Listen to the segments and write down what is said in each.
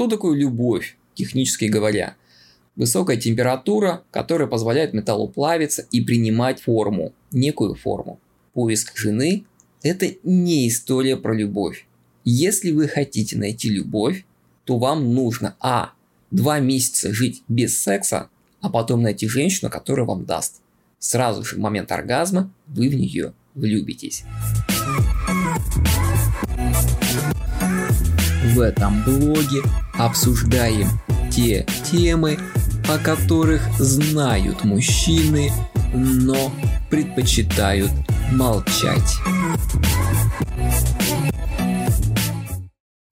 Что такое любовь, технически говоря? Высокая температура, которая позволяет металлу плавиться и принимать форму, некую форму. Поиск жены – это не история про любовь. Если вы хотите найти любовь, то вам нужно а. Два месяца жить без секса, а потом найти женщину, которая вам даст. Сразу же в момент оргазма вы в нее влюбитесь. В этом блоге обсуждаем те темы, о которых знают мужчины, но предпочитают молчать.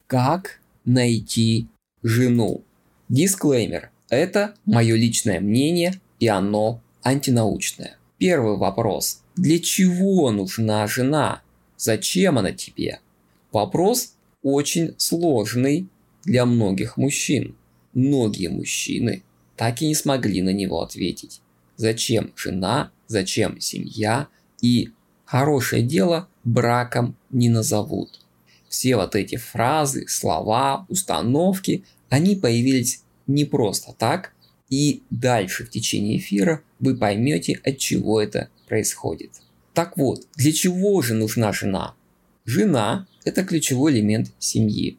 Как найти жену? Дисклеймер. Это мое личное мнение, и оно антинаучное. Первый вопрос. Для чего нужна жена? Зачем она тебе? Вопрос очень сложный для многих мужчин. Многие мужчины так и не смогли на него ответить. Зачем жена, зачем семья и хорошее дело браком не назовут. Все вот эти фразы, слова, установки, они появились не просто так, и дальше в течение эфира вы поймете, от чего это происходит. Так вот, для чего же нужна жена? Жена – это ключевой элемент семьи.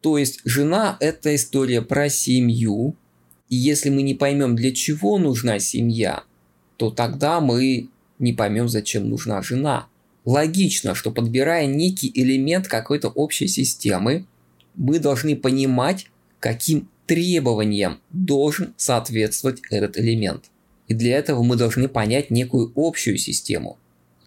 То есть жена – это история про семью, и если мы не поймем, для чего нужна семья, то тогда мы не поймем, зачем нужна жена. Логично, что подбирая некий элемент какой-то общей системы, мы должны понимать, каким требованиям должен соответствовать этот элемент. И для этого мы должны понять некую общую систему.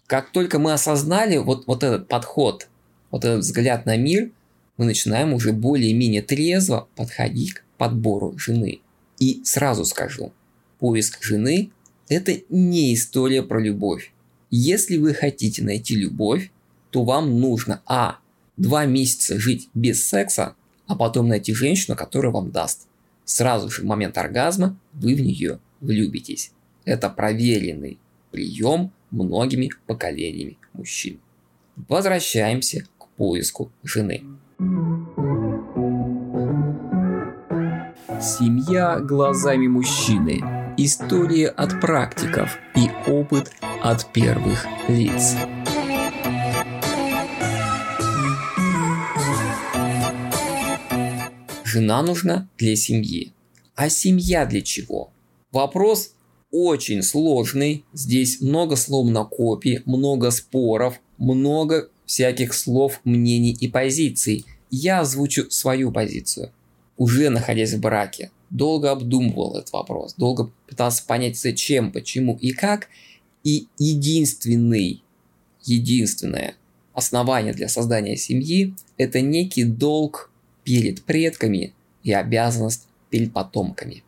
Как только мы осознали вот, вот этот подход, вот этот взгляд на мир, мы начинаем уже более-менее трезво подходить к подбору жены. И сразу скажу, поиск жены – это не история про любовь. Если вы хотите найти любовь, то вам нужно а. Два месяца жить без секса, а потом найти женщину, которая вам даст. Сразу же в момент оргазма вы в нее влюбитесь. Это проверенный прием многими поколениями мужчин. Возвращаемся поиску жены. Семья глазами мужчины. История от практиков и опыт от первых лиц. Жена нужна для семьи. А семья для чего? Вопрос очень сложный. Здесь много слов на копии, много споров, много всяких слов, мнений и позиций. Я озвучу свою позицию уже находясь в браке, долго обдумывал этот вопрос, долго пытался понять, зачем, почему и как. И единственный, единственное основание для создания семьи – это некий долг перед предками и обязанность перед потомками.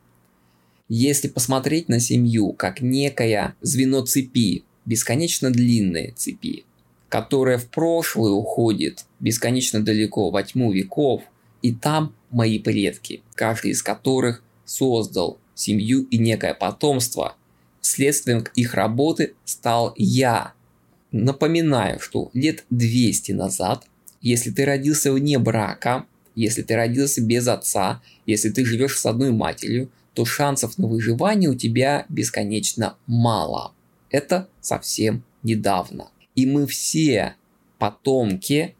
Если посмотреть на семью как некое звено цепи, бесконечно длинной цепи, которая в прошлое уходит бесконечно далеко, во тьму веков, и там мои предки, каждый из которых создал семью и некое потомство. Следствием их работы стал я. Напоминаю, что лет 200 назад, если ты родился вне брака, если ты родился без отца, если ты живешь с одной матерью, то шансов на выживание у тебя бесконечно мало. Это совсем недавно. И мы все потомки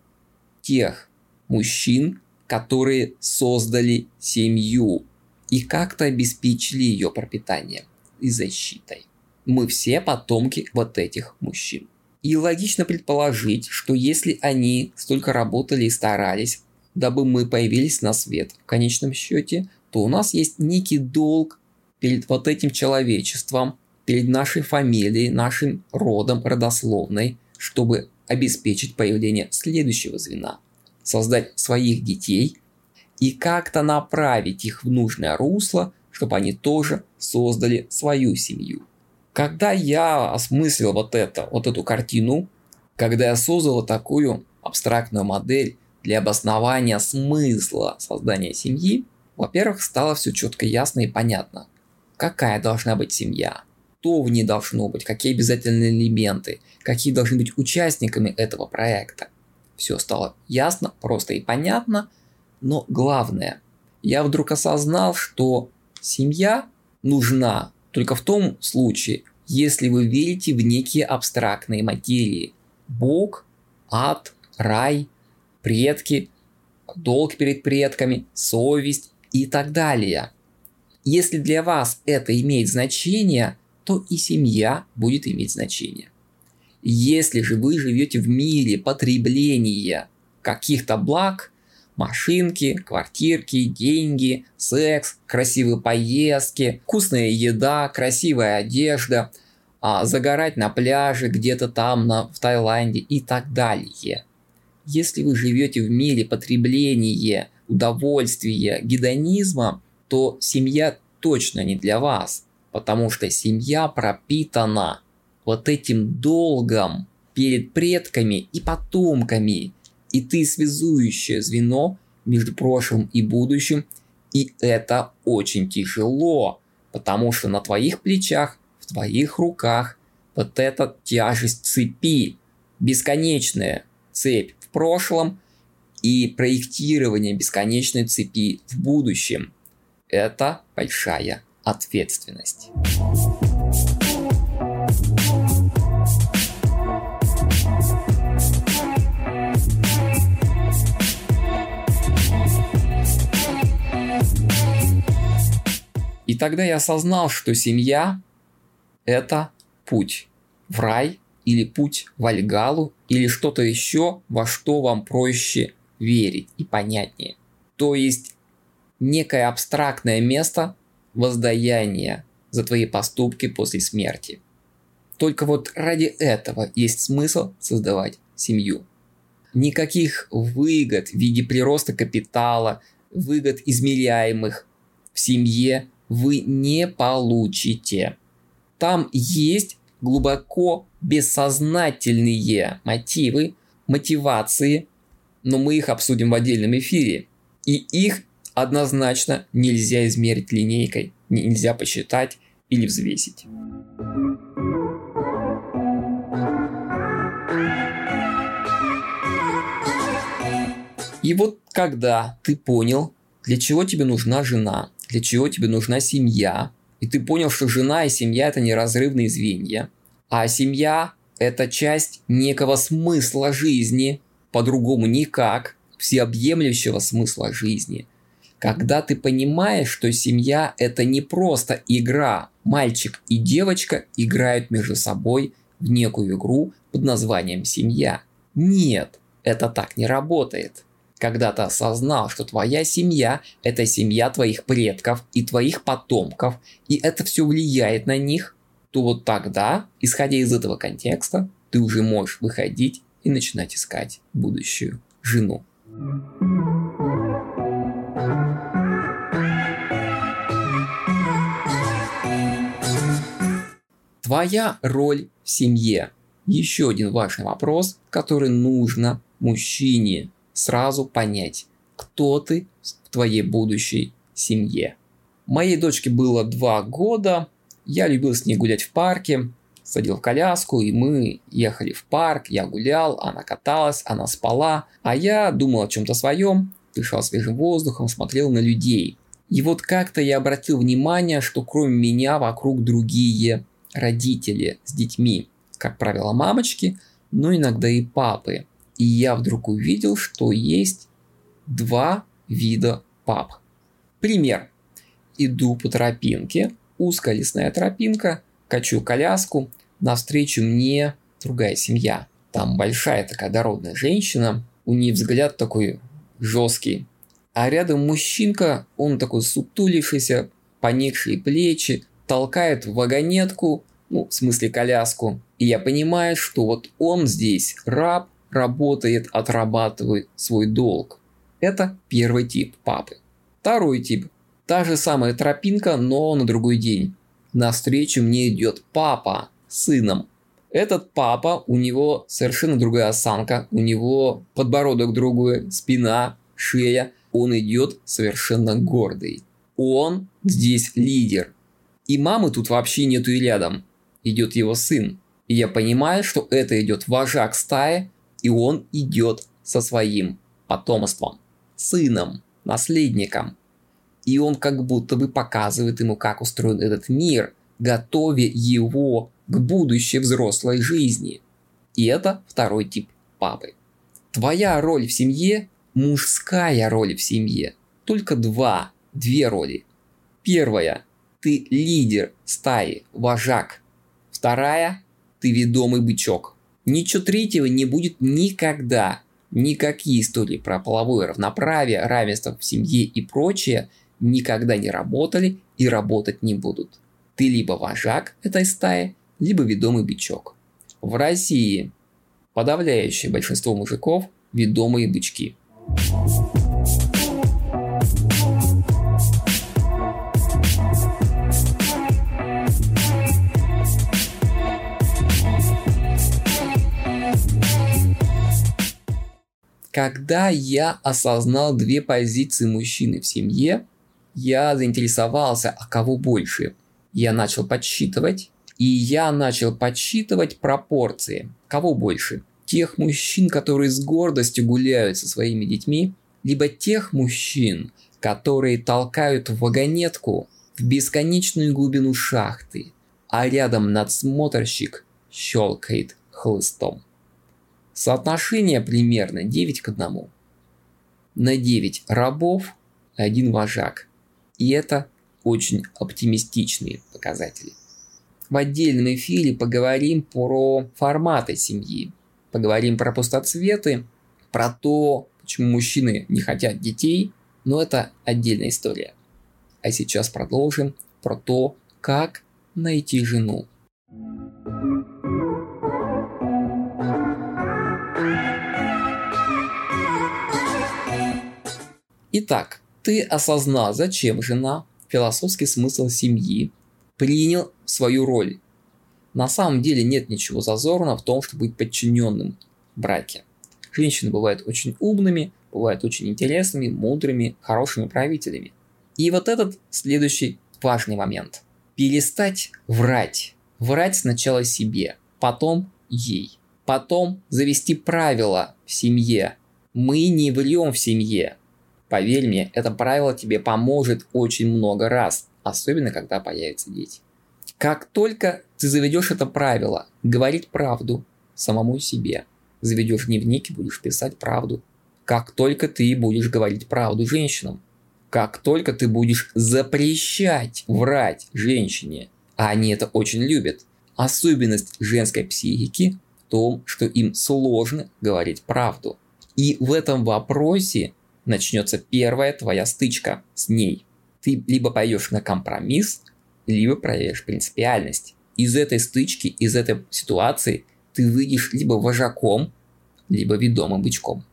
тех мужчин, которые создали семью и как-то обеспечили ее пропитанием и защитой. Мы все потомки вот этих мужчин. И логично предположить, что если они столько работали и старались, дабы мы появились на свет в конечном счете, то у нас есть некий долг перед вот этим человечеством, перед нашей фамилией, нашим родом, родословной, чтобы обеспечить появление следующего звена – создать своих детей и как-то направить их в нужное русло, чтобы они тоже создали свою семью. Когда я осмыслил вот это, вот эту картину, когда я создал такую абстрактную модель для обоснования смысла создания семьи, во-первых, стало все четко ясно и понятно. Какая должна быть семья, что в ней должно быть, какие обязательные элементы, какие должны быть участниками этого проекта. Все стало ясно, просто и понятно, но главное, я вдруг осознал, что семья нужна только в том случае, если вы верите в некие абстрактные материи. Бог, ад, рай, предки, долг перед предками, совесть и так далее. Если для вас это имеет значение, то и семья будет иметь значение. Если же вы живете в мире потребления каких-то благ, машинки, квартирки, деньги, секс, красивые поездки, вкусная еда, красивая одежда, а, загорать на пляже где-то там на, в Таиланде и так далее. Если вы живете в мире потребления, удовольствия, гедонизма, то семья точно не для вас, потому что семья пропитана вот этим долгом перед предками и потомками, и ты связующее звено между прошлым и будущим, и это очень тяжело, потому что на твоих плечах, в твоих руках вот эта тяжесть цепи, бесконечная цепь в прошлом и проектирование бесконечной цепи в будущем. Это большая ответственность. И тогда я осознал, что семья – это путь в рай или путь в Альгалу или что-то еще, во что вам проще верить и понятнее. То есть некое абстрактное место воздаяния за твои поступки после смерти. Только вот ради этого есть смысл создавать семью. Никаких выгод в виде прироста капитала, выгод измеряемых в семье вы не получите. Там есть глубоко бессознательные мотивы, мотивации, но мы их обсудим в отдельном эфире. И их однозначно нельзя измерить линейкой, нельзя посчитать или взвесить. И вот когда ты понял, для чего тебе нужна жена, для чего тебе нужна семья, и ты понял, что жена и семья это неразрывные звенья, а семья это часть некого смысла жизни, по-другому никак, всеобъемлющего смысла жизни. Когда ты понимаешь, что семья это не просто игра, мальчик и девочка играют между собой в некую игру под названием семья. Нет, это так не работает когда ты осознал, что твоя семья – это семья твоих предков и твоих потомков, и это все влияет на них, то вот тогда, исходя из этого контекста, ты уже можешь выходить и начинать искать будущую жену. Твоя роль в семье. Еще один важный вопрос, который нужно мужчине сразу понять, кто ты в твоей будущей семье. Моей дочке было два года, я любил с ней гулять в парке, садил в коляску, и мы ехали в парк, я гулял, она каталась, она спала, а я думал о чем-то своем, дышал свежим воздухом, смотрел на людей. И вот как-то я обратил внимание, что кроме меня вокруг другие родители с детьми. Как правило, мамочки, но иногда и папы. И я вдруг увидел, что есть два вида пап. Пример. Иду по тропинке, узкая лесная тропинка, качу коляску, навстречу мне другая семья. Там большая такая дородная женщина, у нее взгляд такой жесткий. А рядом мужчинка, он такой сутулившийся, поникшие плечи, толкает вагонетку, ну, в смысле коляску. И я понимаю, что вот он здесь раб, работает, отрабатывает свой долг. Это первый тип папы. Второй тип. Та же самая тропинка, но на другой день. Навстречу мне идет папа с сыном. Этот папа, у него совершенно другая осанка, у него подбородок другой, спина, шея. Он идет совершенно гордый. Он здесь лидер. И мамы тут вообще нету и рядом. Идет его сын. И я понимаю, что это идет вожак стаи, и он идет со своим потомством, сыном, наследником. И он как будто бы показывает ему, как устроен этот мир, готовя его к будущей взрослой жизни. И это второй тип папы. Твоя роль в семье – мужская роль в семье. Только два, две роли. Первая – ты лидер стаи, вожак. Вторая – ты ведомый бычок. Ничего третьего не будет никогда. Никакие истории про половое равноправие, равенство в семье и прочее никогда не работали и работать не будут. Ты либо вожак этой стаи, либо ведомый бычок. В России подавляющее большинство мужиков – ведомые бычки. Когда я осознал две позиции мужчины в семье, я заинтересовался, а кого больше. Я начал подсчитывать, и я начал подсчитывать пропорции. Кого больше? Тех мужчин, которые с гордостью гуляют со своими детьми, либо тех мужчин, которые толкают вагонетку в бесконечную глубину шахты, а рядом надсмотрщик щелкает хлыстом. Соотношение примерно 9 к 1. На 9 рабов один вожак. И это очень оптимистичные показатели. В отдельном эфире поговорим про форматы семьи. Поговорим про пустоцветы, про то, почему мужчины не хотят детей, но это отдельная история. А сейчас продолжим про то, как найти жену. Итак, ты осознал, зачем жена, философский смысл семьи, принял свою роль. На самом деле нет ничего зазорного в том, чтобы быть подчиненным в браке. Женщины бывают очень умными, бывают очень интересными, мудрыми, хорошими правителями. И вот этот следующий важный момент. Перестать врать. Врать сначала себе, потом ей. Потом завести правила в семье. Мы не врем в семье. Поверь мне, это правило тебе поможет очень много раз, особенно когда появятся дети. Как только ты заведешь это правило, говорить правду самому себе, заведешь дневник и будешь писать правду. Как только ты будешь говорить правду женщинам, как только ты будешь запрещать врать женщине, а они это очень любят, особенность женской психики в том, что им сложно говорить правду. И в этом вопросе начнется первая твоя стычка с ней. Ты либо пойдешь на компромисс, либо проявишь принципиальность. Из этой стычки, из этой ситуации ты выйдешь либо вожаком, либо ведомым бычком.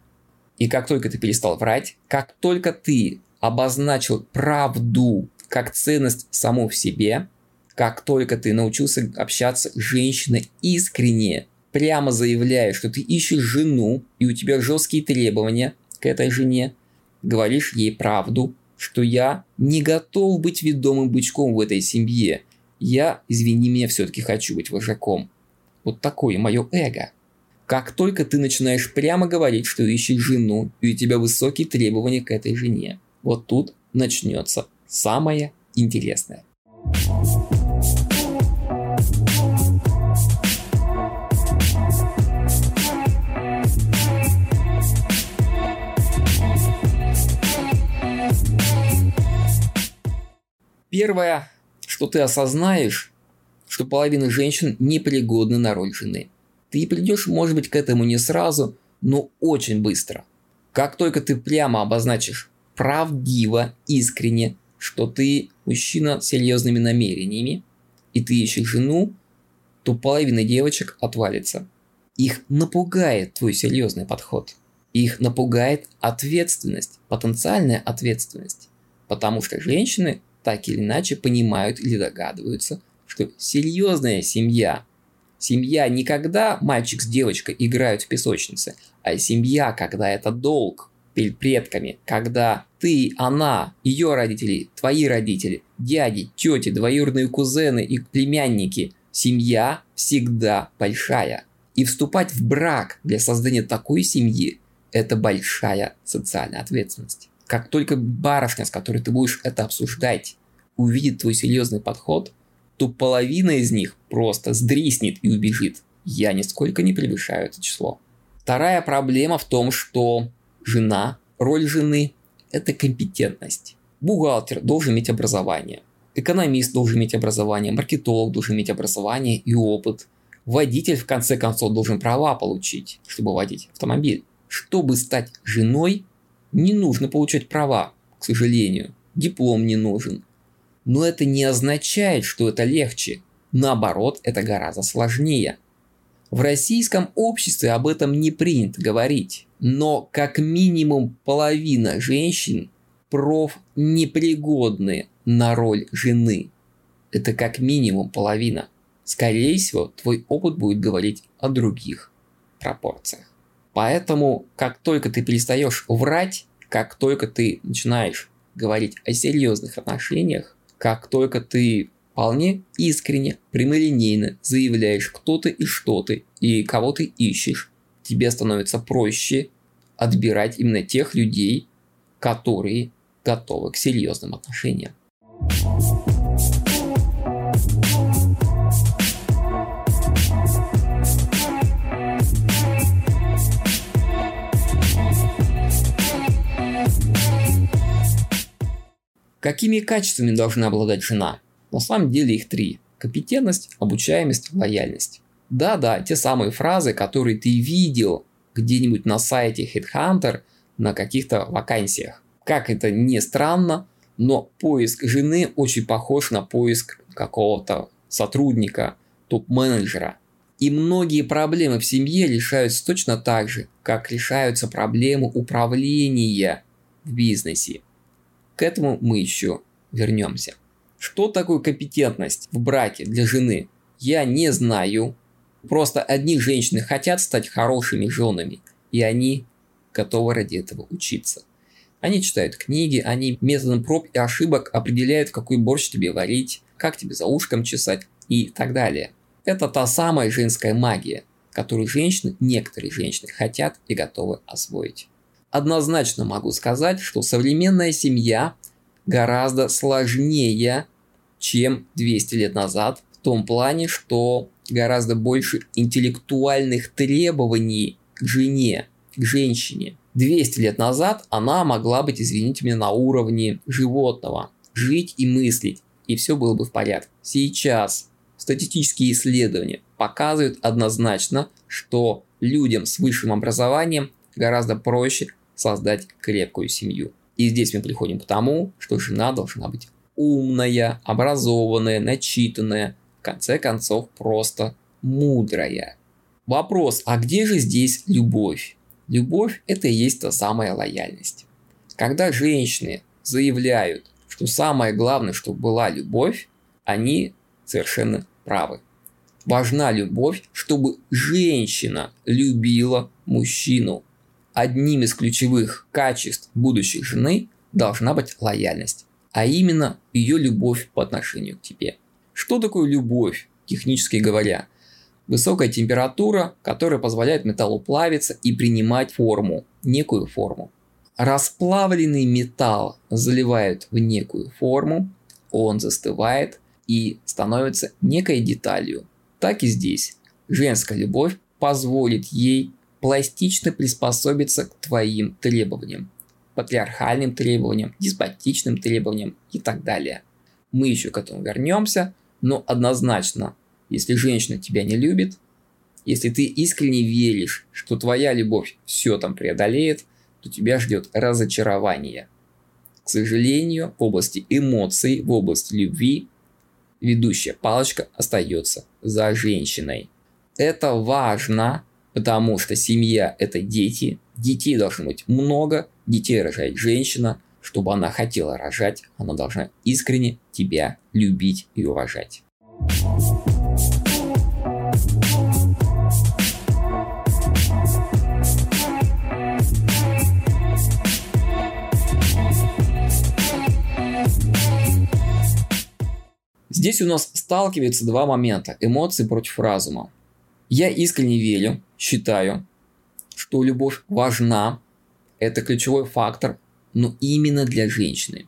И как только ты перестал врать, как только ты обозначил правду как ценность саму в себе, как только ты научился общаться с женщиной искренне, прямо заявляя, что ты ищешь жену, и у тебя жесткие требования к этой жене, говоришь ей правду, что я не готов быть ведомым бычком в этой семье. Я, извини меня, все-таки хочу быть вожаком. Вот такое мое эго. Как только ты начинаешь прямо говорить, что ищешь жену, и у тебя высокие требования к этой жене, вот тут начнется самое интересное. Первое, что ты осознаешь, что половина женщин непригодны на роль жены. Ты придешь, может быть, к этому не сразу, но очень быстро. Как только ты прямо обозначишь правдиво, искренне, что ты мужчина с серьезными намерениями, и ты ищешь жену, то половина девочек отвалится. Их напугает твой серьезный подход. Их напугает ответственность, потенциальная ответственность. Потому что женщины так или иначе понимают или догадываются, что серьезная семья, семья не когда мальчик с девочкой играют в песочнице, а семья, когда это долг перед предками, когда ты, она, ее родители, твои родители, дяди, тети, двоюродные кузены и племянники, семья всегда большая. И вступать в брак для создания такой семьи – это большая социальная ответственность. Как только барышня, с которой ты будешь это обсуждать, увидит твой серьезный подход, то половина из них просто сдриснет и убежит. Я нисколько не превышаю это число. Вторая проблема в том, что жена, роль жены – это компетентность. Бухгалтер должен иметь образование, экономист должен иметь образование, маркетолог должен иметь образование и опыт. Водитель, в конце концов, должен права получить, чтобы водить автомобиль. Чтобы стать женой, не нужно получать права, к сожалению. Диплом не нужен. Но это не означает, что это легче. Наоборот, это гораздо сложнее. В российском обществе об этом не принято говорить. Но как минимум половина женщин проф непригодны на роль жены. Это как минимум половина. Скорее всего, твой опыт будет говорить о других пропорциях. Поэтому, как только ты перестаешь врать, как только ты начинаешь говорить о серьезных отношениях, как только ты вполне искренне, прямолинейно заявляешь, кто ты и что ты, и кого ты ищешь, тебе становится проще отбирать именно тех людей, которые готовы к серьезным отношениям. Какими качествами должна обладать жена? На самом деле их три. Компетентность, обучаемость, лояльность. Да-да, те самые фразы, которые ты видел где-нибудь на сайте Headhunter на каких-то вакансиях. Как это не странно, но поиск жены очень похож на поиск какого-то сотрудника, топ-менеджера. И многие проблемы в семье решаются точно так же, как решаются проблемы управления в бизнесе. К этому мы еще вернемся. Что такое компетентность в браке для жены? Я не знаю. Просто одни женщины хотят стать хорошими женами, и они готовы ради этого учиться. Они читают книги, они методом проб и ошибок определяют, какой борщ тебе варить, как тебе за ушком чесать и так далее. Это та самая женская магия, которую женщины, некоторые женщины хотят и готовы освоить. Однозначно могу сказать, что современная семья гораздо сложнее, чем 200 лет назад, в том плане, что гораздо больше интеллектуальных требований к жене, к женщине. 200 лет назад она могла быть, извините меня, на уровне животного. Жить и мыслить, и все было бы в порядке. Сейчас статистические исследования показывают однозначно, что людям с высшим образованием гораздо проще создать крепкую семью. И здесь мы приходим к тому, что жена должна быть умная, образованная, начитанная, в конце концов просто мудрая. Вопрос, а где же здесь любовь? Любовь – это и есть та самая лояльность. Когда женщины заявляют, что самое главное, чтобы была любовь, они совершенно правы. Важна любовь, чтобы женщина любила мужчину. Одним из ключевых качеств будущей жены должна быть лояльность, а именно ее любовь по отношению к тебе. Что такое любовь, технически говоря? Высокая температура, которая позволяет металлу плавиться и принимать форму, некую форму. Расплавленный металл заливают в некую форму, он застывает и становится некой деталью. Так и здесь. Женская любовь позволит ей пластично приспособиться к твоим требованиям, патриархальным требованиям, деспотичным требованиям и так далее. Мы еще к этому вернемся, но однозначно если женщина тебя не любит, если ты искренне веришь, что твоя любовь все там преодолеет, то тебя ждет разочарование. К сожалению, в области эмоций, в области любви, ведущая палочка остается за женщиной. Это важно, потому что семья – это дети, детей должно быть много, детей рожает женщина, чтобы она хотела рожать, она должна искренне тебя любить и уважать. Здесь у нас сталкиваются два момента – эмоции против разума. Я искренне верю, считаю, что любовь важна, это ключевой фактор но именно для женщины.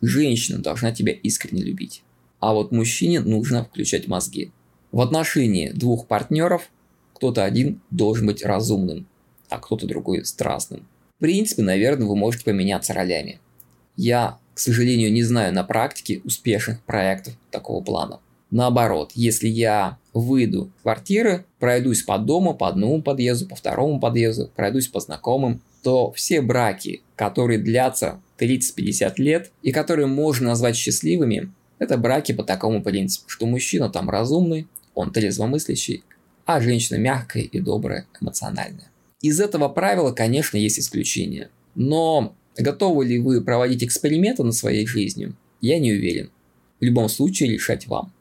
Женщина должна тебя искренне любить. А вот мужчине нужно включать мозги. В отношении двух партнеров кто-то один должен быть разумным, а кто-то другой страстным. В принципе, наверное, вы можете поменяться ролями. Я, к сожалению, не знаю на практике успешных проектов такого плана. Наоборот, если я выйду в квартиры, пройдусь по дому, по одному подъезду, по второму подъезду, пройдусь по знакомым, то все браки, которые длятся 30-50 лет и которые можно назвать счастливыми, это браки по такому принципу, что мужчина там разумный, он трезвомыслящий, а женщина мягкая и добрая, эмоциональная. Из этого правила, конечно, есть исключения. Но готовы ли вы проводить эксперименты над своей жизнью, я не уверен. В любом случае решать вам.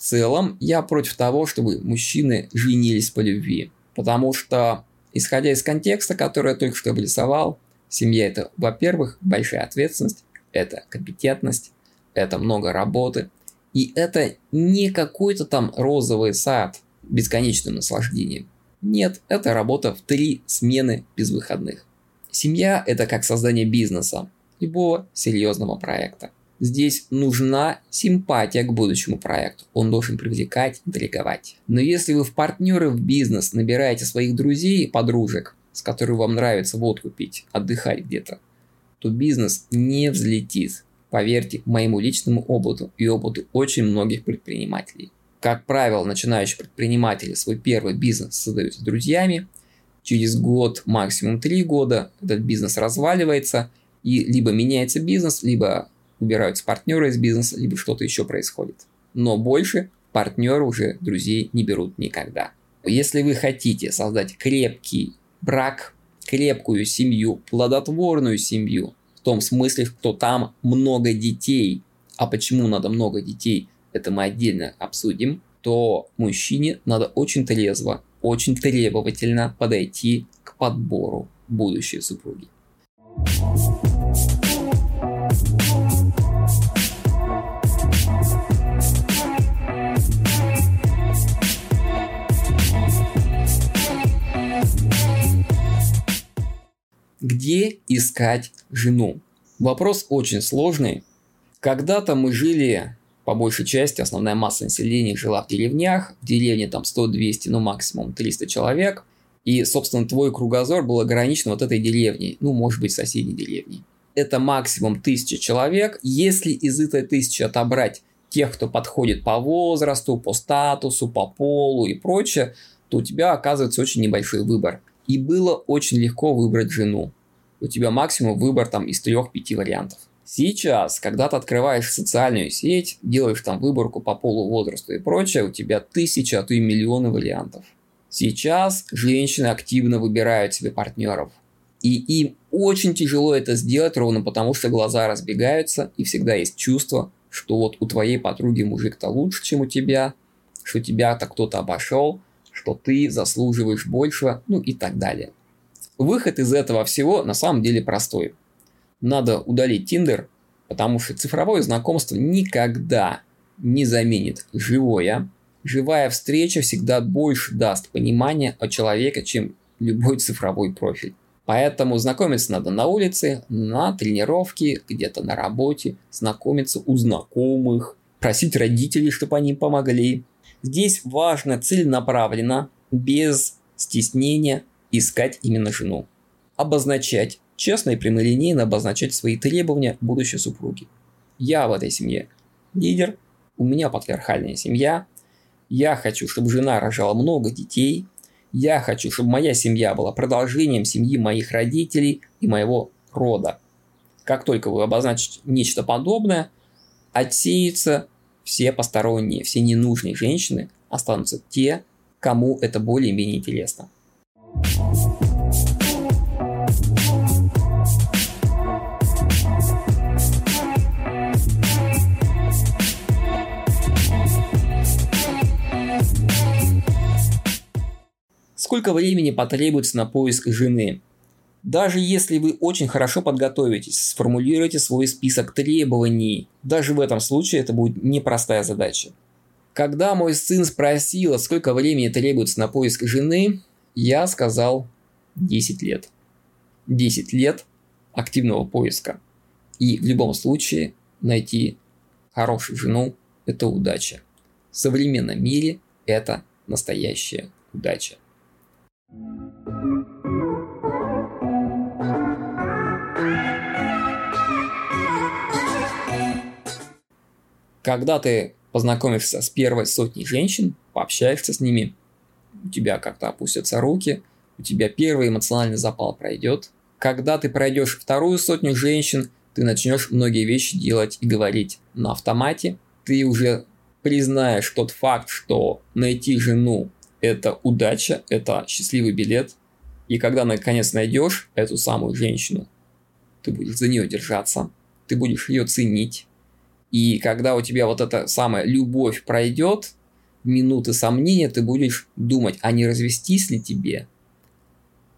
Целом, я против того, чтобы мужчины женились по любви. Потому что, исходя из контекста, который я только что обрисовал, семья это, во-первых, большая ответственность, это компетентность, это много работы, и это не какой-то там розовый сад бесконечным наслаждением. Нет, это работа в три смены без выходных. Семья – это как создание бизнеса, любого серьезного проекта. Здесь нужна симпатия к будущему проекту. Он должен привлекать, интриговать. Но если вы в партнеры в бизнес набираете своих друзей и подружек, с которыми вам нравится водку пить, отдыхать где-то, то бизнес не взлетит. Поверьте моему личному опыту и опыту очень многих предпринимателей. Как правило, начинающие предприниматели свой первый бизнес создают с друзьями. Через год, максимум три года, этот бизнес разваливается, и либо меняется бизнес, либо убираются партнеры из бизнеса, либо что-то еще происходит. Но больше партнеры уже друзей не берут никогда. Если вы хотите создать крепкий брак, крепкую семью, плодотворную семью, в том смысле, что там много детей, а почему надо много детей, это мы отдельно обсудим, то мужчине надо очень трезво, очень требовательно подойти к подбору будущей супруги. Где искать жену? Вопрос очень сложный. Когда-то мы жили, по большей части, основная масса населения жила в деревнях. В деревне там 100-200, ну максимум 300 человек. И, собственно, твой кругозор был ограничен вот этой деревней. Ну, может быть, соседней деревней. Это максимум 1000 человек. Если из этой тысячи отобрать тех, кто подходит по возрасту, по статусу, по полу и прочее, то у тебя оказывается очень небольшой выбор. И было очень легко выбрать жену. У тебя максимум выбор там из 3-5 вариантов. Сейчас, когда ты открываешь социальную сеть, делаешь там выборку по полу, возрасту и прочее, у тебя тысячи, а то и миллионы вариантов. Сейчас женщины активно выбирают себе партнеров. И им очень тяжело это сделать, ровно потому что глаза разбегаются, и всегда есть чувство, что вот у твоей подруги мужик-то лучше, чем у тебя, что тебя-то кто-то обошел, что ты заслуживаешь большего, ну и так далее. Выход из этого всего на самом деле простой. Надо удалить Тиндер, потому что цифровое знакомство никогда не заменит живое. Живая встреча всегда больше даст понимания о человеке, чем любой цифровой профиль. Поэтому знакомиться надо на улице, на тренировке, где-то на работе, знакомиться у знакомых, просить родителей, чтобы они помогли. Здесь важно целенаправленно, без стеснения искать именно жену. Обозначать, честно и прямолинейно обозначать свои требования будущей супруги. Я в этой семье лидер, у меня патриархальная семья, я хочу, чтобы жена рожала много детей, я хочу, чтобы моя семья была продолжением семьи моих родителей и моего рода. Как только вы обозначите нечто подобное, отсеются все посторонние, все ненужные женщины, останутся те, кому это более-менее интересно. Сколько времени потребуется на поиск жены? Даже если вы очень хорошо подготовитесь, сформулируйте свой список требований. Даже в этом случае это будет непростая задача. Когда мой сын спросил, сколько времени требуется на поиск жены, я сказал 10 лет. 10 лет активного поиска. И в любом случае найти хорошую жену – это удача. В современном мире это настоящая удача. Когда ты познакомишься с первой сотней женщин, пообщаешься с ними, у тебя как-то опустятся руки, у тебя первый эмоциональный запал пройдет. Когда ты пройдешь вторую сотню женщин, ты начнешь многие вещи делать и говорить на автомате. Ты уже признаешь тот факт, что найти жену – это удача, это счастливый билет. И когда наконец найдешь эту самую женщину, ты будешь за нее держаться, ты будешь ее ценить, и когда у тебя вот эта самая любовь пройдет, минуты сомнения, ты будешь думать, а не развестись ли тебе?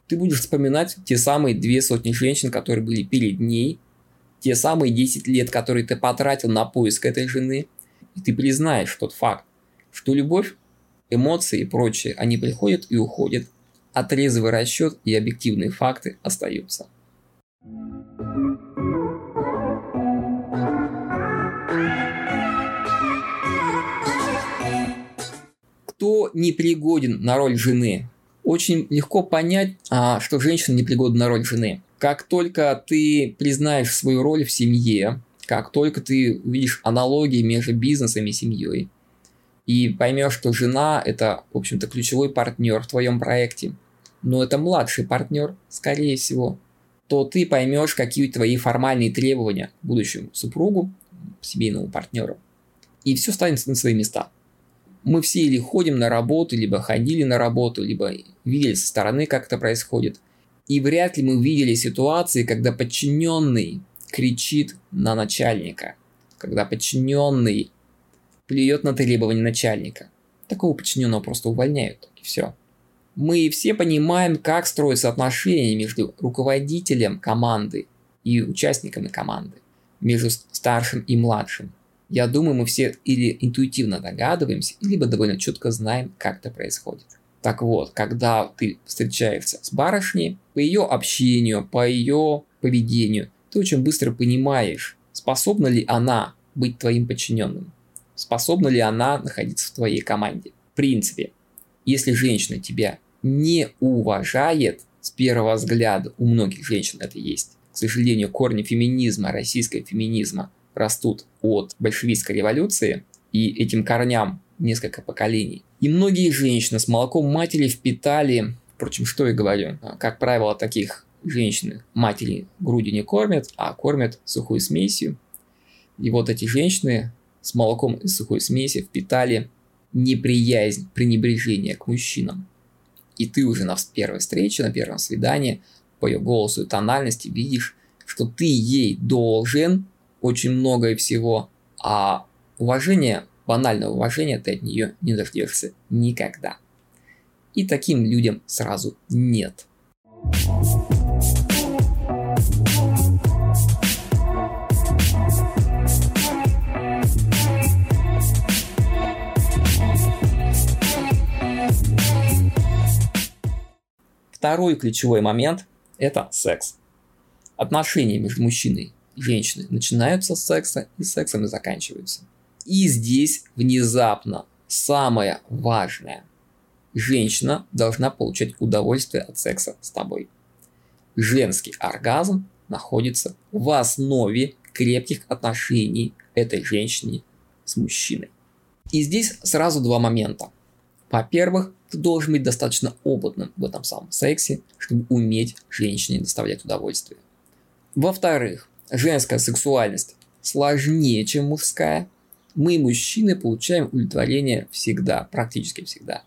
Ты будешь вспоминать те самые две сотни женщин, которые были перед ней, те самые 10 лет, которые ты потратил на поиск этой жены, и ты признаешь тот факт, что любовь, эмоции и прочее, они приходят и уходят, а трезвый расчет и объективные факты остаются. кто непригоден на роль жены. Очень легко понять, а, что женщина непригодна на роль жены. Как только ты признаешь свою роль в семье, как только ты увидишь аналогии между бизнесом и семьей, и поймешь, что жена – это, в общем-то, ключевой партнер в твоем проекте, но это младший партнер, скорее всего, то ты поймешь, какие твои формальные требования к будущему супругу, семейному партнеру, и все станет на свои места – мы все или ходим на работу, либо ходили на работу, либо видели со стороны, как это происходит. И вряд ли мы видели ситуации, когда подчиненный кричит на начальника, когда подчиненный плюет на требования начальника. Такого подчиненного просто увольняют, и все. Мы все понимаем, как строятся отношения между руководителем команды и участниками команды, между старшим и младшим. Я думаю, мы все или интуитивно догадываемся, либо довольно четко знаем, как это происходит. Так вот, когда ты встречаешься с барышней, по ее общению, по ее поведению, ты очень быстро понимаешь, способна ли она быть твоим подчиненным, способна ли она находиться в твоей команде. В принципе, если женщина тебя не уважает с первого взгляда, у многих женщин это есть, к сожалению, корни феминизма, российского феминизма – растут от большевистской революции и этим корням несколько поколений. И многие женщины с молоком матери впитали, впрочем, что я говорю, как правило, таких женщин матери груди не кормят, а кормят сухой смесью. И вот эти женщины с молоком и сухой смеси впитали неприязнь, пренебрежение к мужчинам. И ты уже на первой встрече, на первом свидании по ее голосу и тональности видишь, что ты ей должен очень много и всего, а уважение, банального уважения ты от нее не дождешься никогда. И таким людям сразу нет. Второй ключевой момент – это секс. Отношения между мужчиной женщины начинаются с секса и сексом и заканчиваются. И здесь внезапно самое важное. Женщина должна получать удовольствие от секса с тобой. Женский оргазм находится в основе крепких отношений этой женщины с мужчиной. И здесь сразу два момента. Во-первых, ты должен быть достаточно опытным в этом самом сексе, чтобы уметь женщине доставлять удовольствие. Во-вторых, женская сексуальность сложнее, чем мужская, мы, мужчины, получаем удовлетворение всегда, практически всегда.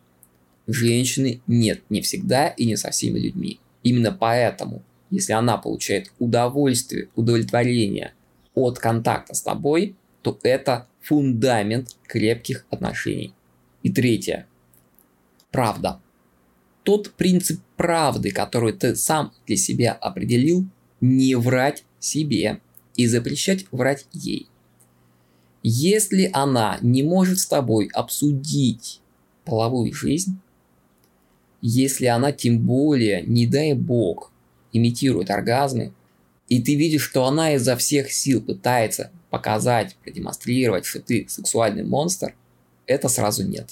Женщины нет, не всегда и не со всеми людьми. Именно поэтому, если она получает удовольствие, удовлетворение от контакта с тобой, то это фундамент крепких отношений. И третье. Правда. Тот принцип правды, который ты сам для себя определил, не врать себе и запрещать врать ей. Если она не может с тобой обсудить половую жизнь, если она тем более, не дай бог, имитирует оргазмы, и ты видишь, что она изо всех сил пытается показать, продемонстрировать, что ты сексуальный монстр, это сразу нет.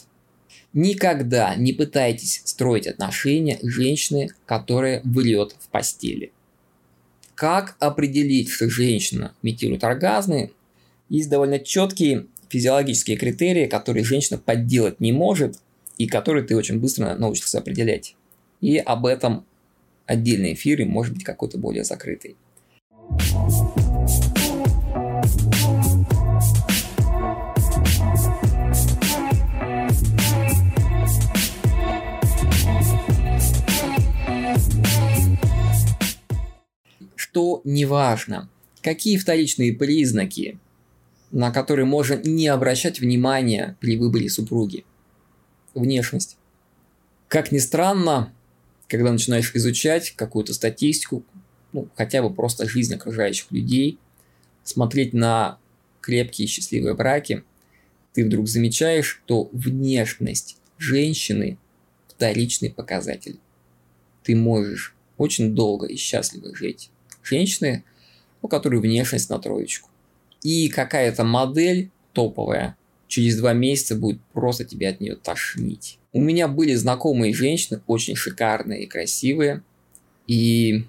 Никогда не пытайтесь строить отношения с женщиной, которая врет в постели. Как определить, что женщина имитирует оргазмы? Есть довольно четкие физиологические критерии, которые женщина подделать не может и которые ты очень быстро научишься определять. И об этом отдельный эфир и может быть какой-то более закрытый. Что неважно, какие вторичные признаки, на которые можно не обращать внимания при выборе супруги. Внешность. Как ни странно, когда начинаешь изучать какую-то статистику, ну, хотя бы просто жизнь окружающих людей, смотреть на крепкие и счастливые браки, ты вдруг замечаешь, что внешность женщины – вторичный показатель. Ты можешь очень долго и счастливо жить. Женщины, у которой внешность на троечку. И какая-то модель топовая через два месяца будет просто тебя от нее тошнить. У меня были знакомые женщины, очень шикарные и красивые, и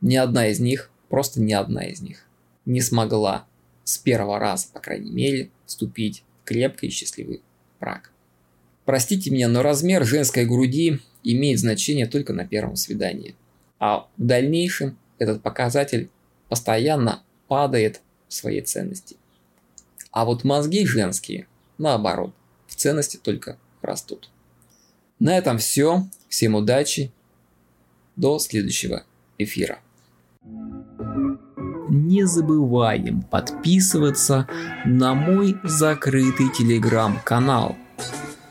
ни одна из них, просто ни одна из них, не смогла с первого раза, по крайней мере, вступить в крепкий и счастливый брак. Простите меня, но размер женской груди имеет значение только на первом свидании. А в дальнейшем этот показатель постоянно падает в своей ценности. А вот мозги женские, наоборот, в ценности только растут. На этом все. Всем удачи. До следующего эфира. Не забываем подписываться на мой закрытый телеграм-канал.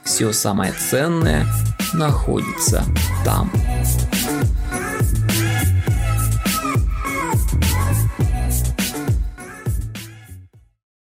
Все самое ценное находится там.